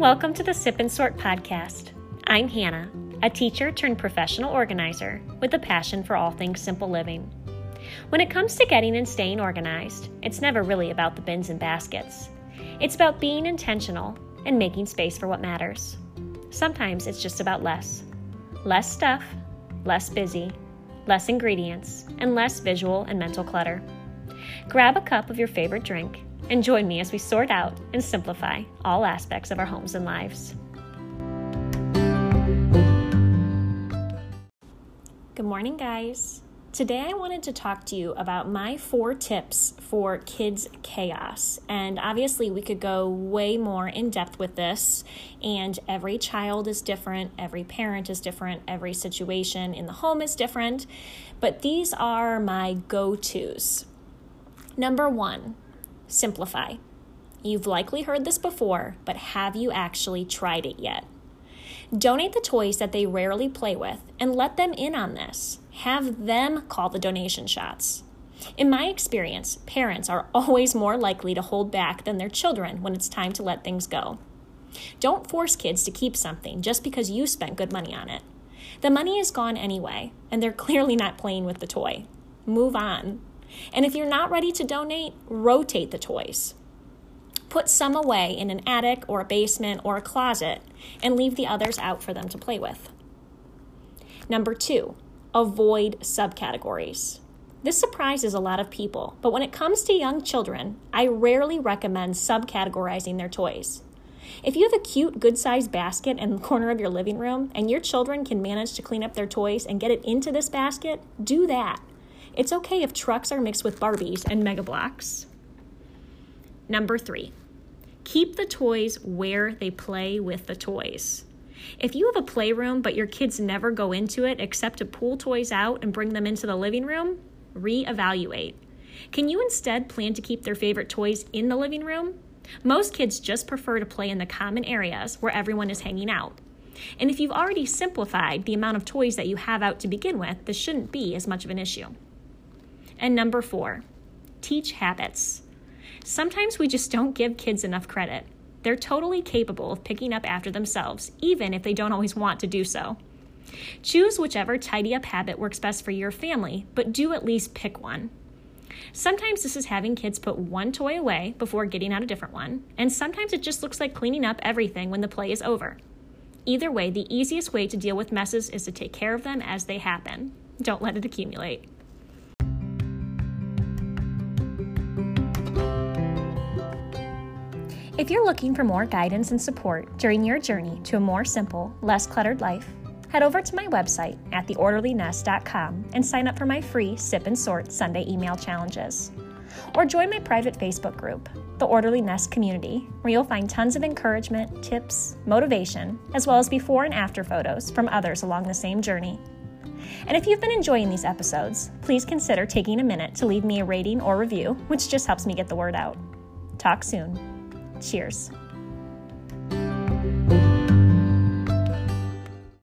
Welcome to the Sip and Sort podcast. I'm Hannah, a teacher turned professional organizer with a passion for all things simple living. When it comes to getting and staying organized, it's never really about the bins and baskets. It's about being intentional and making space for what matters. Sometimes it's just about less less stuff, less busy, less ingredients, and less visual and mental clutter. Grab a cup of your favorite drink and join me as we sort out and simplify all aspects of our homes and lives. Good morning, guys. Today, I wanted to talk to you about my four tips for kids' chaos. And obviously, we could go way more in depth with this. And every child is different, every parent is different, every situation in the home is different. But these are my go tos. Number one, simplify. You've likely heard this before, but have you actually tried it yet? Donate the toys that they rarely play with and let them in on this. Have them call the donation shots. In my experience, parents are always more likely to hold back than their children when it's time to let things go. Don't force kids to keep something just because you spent good money on it. The money is gone anyway, and they're clearly not playing with the toy. Move on. And if you're not ready to donate, rotate the toys. Put some away in an attic or a basement or a closet and leave the others out for them to play with. Number two, avoid subcategories. This surprises a lot of people, but when it comes to young children, I rarely recommend subcategorizing their toys. If you have a cute, good sized basket in the corner of your living room and your children can manage to clean up their toys and get it into this basket, do that. It's okay if trucks are mixed with Barbies and Mega Bloks. Number three, keep the toys where they play with the toys. If you have a playroom but your kids never go into it except to pull toys out and bring them into the living room, reevaluate. Can you instead plan to keep their favorite toys in the living room? Most kids just prefer to play in the common areas where everyone is hanging out. And if you've already simplified the amount of toys that you have out to begin with, this shouldn't be as much of an issue. And number four, teach habits. Sometimes we just don't give kids enough credit. They're totally capable of picking up after themselves, even if they don't always want to do so. Choose whichever tidy up habit works best for your family, but do at least pick one. Sometimes this is having kids put one toy away before getting out a different one, and sometimes it just looks like cleaning up everything when the play is over. Either way, the easiest way to deal with messes is to take care of them as they happen. Don't let it accumulate. If you're looking for more guidance and support during your journey to a more simple, less cluttered life, head over to my website at theorderlynest.com and sign up for my free Sip and Sort Sunday email challenges. Or join my private Facebook group, The Orderly Nest Community, where you'll find tons of encouragement, tips, motivation, as well as before and after photos from others along the same journey. And if you've been enjoying these episodes, please consider taking a minute to leave me a rating or review, which just helps me get the word out. Talk soon. Cheers.